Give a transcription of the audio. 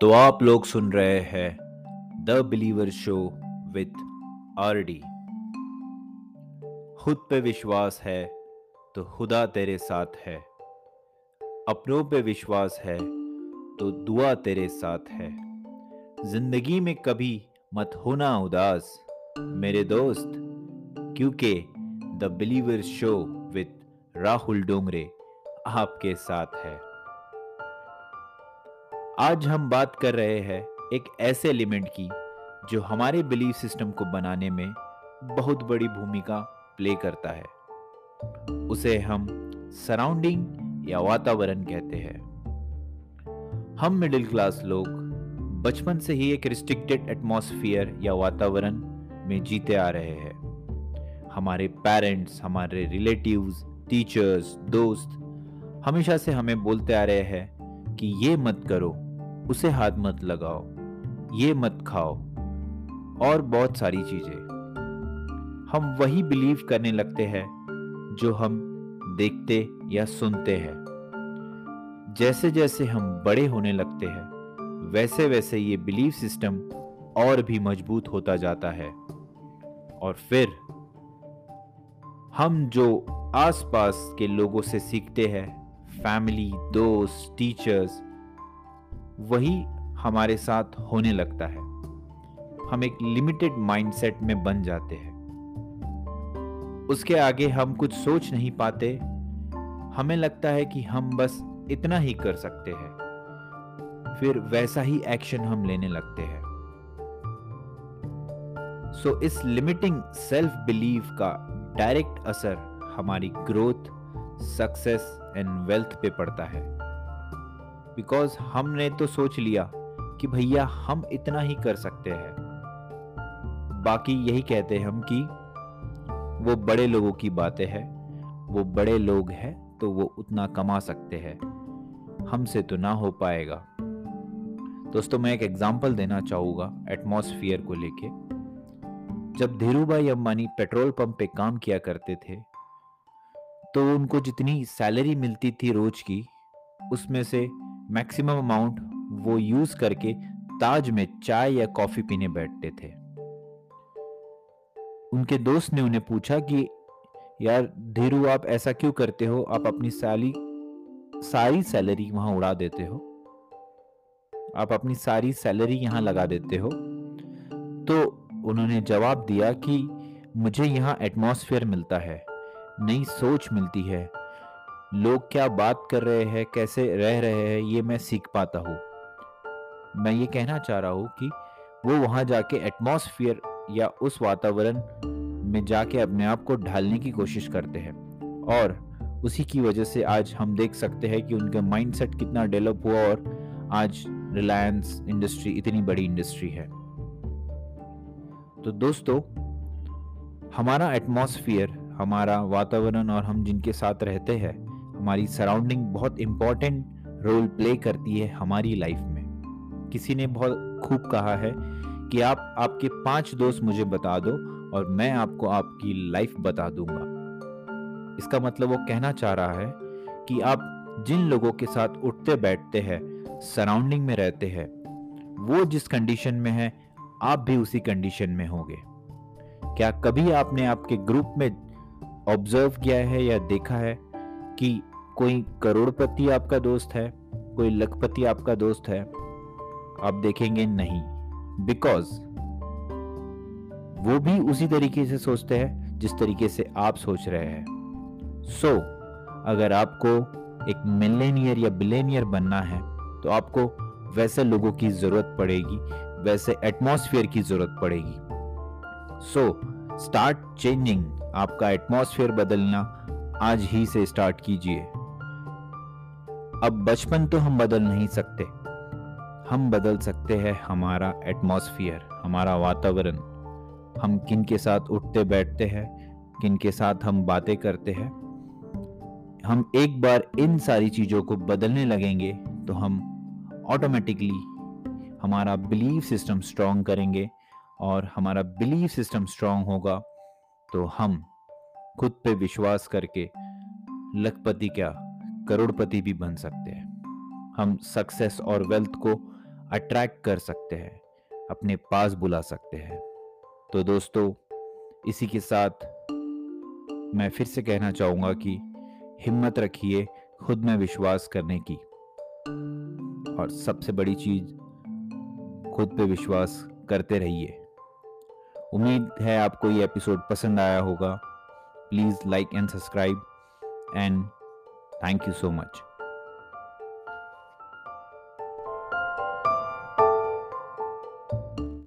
तो आप लोग सुन रहे हैं the believer show with R D खुद पे विश्वास है तो खुदा तेरे साथ है। अपनों पे विश्वास है तो दुआ तेरे साथ है। ज़िंदगी में कभी मत होना उदास, मेरे दोस्त, क्योंकि the believer show with Rahul Dongre आपके साथ है। आज हम बात कर रहे हैं एक ऐसे एलिमेंट की, जो हमारे बिलीफ सिस्टम को बनाने में बहुत बड़ी भूमिका प्ले करता है। उसे हम सराउंडिंग या वातावरण कहते हैं। हम मिडिल क्लास लोग बचपन से ही एक रिस्ट्रिक्टेड एटमॉस्फियर या वातावरण में जीते आ रहे हैं। हमारे पेरेंट्स हमारे रिलेटिव्स टीचर्स दोस्त हमेशा से हमें बोलते आ रहे हैं कि ये मत करो उसे हाथ मत लगाओ, ये मत खाओ, और बहुत सारी चीज़ें। हम वही बिलीव करने लगते हैं, जो हम देखते या सुनते हैं। जैसे जैसे हम बड़े होने लगते हैं, वैसे वैसे ये बिलीव सिस्टम और भी मज़बूत होता जाता है। और फिर, हम जो आसपास के लोगों से सीखते हैं फैमिली दोस्त टीचर्स वही हमारे साथ होने लगता है। हम एक लिमिटेड माइंडसेट में बन जाते हैं। उसके आगे हम कुछ सोच नहीं पाते। हमें लगता है कि हम बस इतना ही कर सकते हैं। फिर वैसा ही एक्शन हम लेने लगते हैं। सो so, इस लिमिटिंग सेल्फ बिलीव का डायरेक्ट असर हमारी ग्रोथ सक्सेस एंड वेल्थ पे पड़ता है। बिकॉज़ हमने तो सोच लिया कि भैया हम इतना ही कर सकते हैं। बाकी यही कहते हैं हम कि वो बड़े लोगों की बातें हैं, वो बड़े लोग हैं तो वो उतना कमा सकते हैं। हमसे तो ना हो पाएगा। दोस्तों, मैं एक एग्ज़ाम्पल देना चाहूँगा एटमॉस्फियर को लेके। जब धीरू भाई अंबानी पेट्रोल पंप पे काम किया करते थे तो उनको जितनी सैलरी मिलती थी रोज की, उसमें से मैक्सिमम अमाउंट वो यूज़ करके ताज में चाय या कॉफ़ी पीने बैठते थे। उनके दोस्त ने उन्हें पूछा कि, यार, धीरू, आप ऐसा क्यों करते हो? आप अपनी साली, सारी सैलरी वहाँ उड़ा देते हो। आप अपनी सारी सैलरी यहाँ लगा देते हो। तो उन्होंने जवाब दिया कि, मुझे यहाँ एटमॉस्फेयर मिलता है, नई सोच मिलती है लोग क्या बात कर रहे हैं, कैसे रह रहे हैं, ये मैं सीख पाता हूँ। मैं ये कहना चाह रहा हूँ कि वो वहाँ जाके एटमॉस्फियर या उस वातावरण में जाके अपने आप को ढालने की कोशिश करते हैं। और उसी की वजह से आज हम देख सकते हैं कि उनका माइंडसेट कितना डेवलप हुआ और आज रिलायंस इंडस्ट्री इतनी बड़ी इंडस्ट्री है। तो दोस्तों, हमारा एटमॉस्फियर हमारा वातावरण और हम जिनके साथ रहते हैं हमारी सराउंडिंग बहुत इंपॉर्टेंट रोल प्ले करती है हमारी लाइफ में। किसी ने बहुत खूब कहा है कि आप, आपके पाँच दोस्त मुझे बता दो और मैं आपको आपकी लाइफ बता दूँगा। इसका मतलब वो कहना चाह रहा है कि आप जिन लोगों के साथ उठते बैठते हैं सराउंडिंग में रहते हैं, वो जिस कंडीशन में है, आप भी उसी कंडीशन में होंगे। क्या कभी आपने आपके ग्रुप में ऑब्ज़र्व किया है या देखा है कि कोई करोड़पति आपका दोस्त है कोई लखपति आपका दोस्त है आप देखेंगे नहीं। बिकॉज़ वो भी उसी तरीके से सोचते हैं जिस तरीके से आप सोच रहे हैं। सो so, अगर आपको एक मिलेनियर या बिलेनियर बनना है तो आपको वैसे लोगों की ज़रूरत पड़ेगी वैसे एटमॉस्फेयर की ज़रूरत पड़ेगी। सो स्टार्ट चेंजिंग आपका एटमॉस्फेयर बदलना आज ही से स्टार्ट कीजिए। अब बचपन तो हम बदल नहीं सकते। हम बदल सकते हैं हमारा एटमॉस्फेयर हमारा वातावरण। हम किन के साथ उठते बैठते हैं, किन के साथ हम बातें करते हैं। हम एक बार इन सारी चीज़ों को बदलने लगेंगे तो हम ऑटोमेटिकली हमारा बिलीव सिस्टम स्ट्रांग करेंगे और हमारा बिलीव सिस्टम स्ट्रांग होगा तो हम खुद पे विश्वास करके लखपति क्या करोड़पति भी बन सकते हैं। हम सक्सेस और वेल्थ को अट्रैक्ट कर सकते हैं, अपने पास बुला सकते हैं। तो दोस्तों, इसी के साथ मैं फिर से कहना चाहूँगा कि हिम्मत रखिए खुद में विश्वास करने की। और सबसे बड़ी चीज़, खुद पे विश्वास करते रहिए। उम्मीद है आपको ये एपिसोड पसंद आया होगा। Please like and subscribe and thank you so much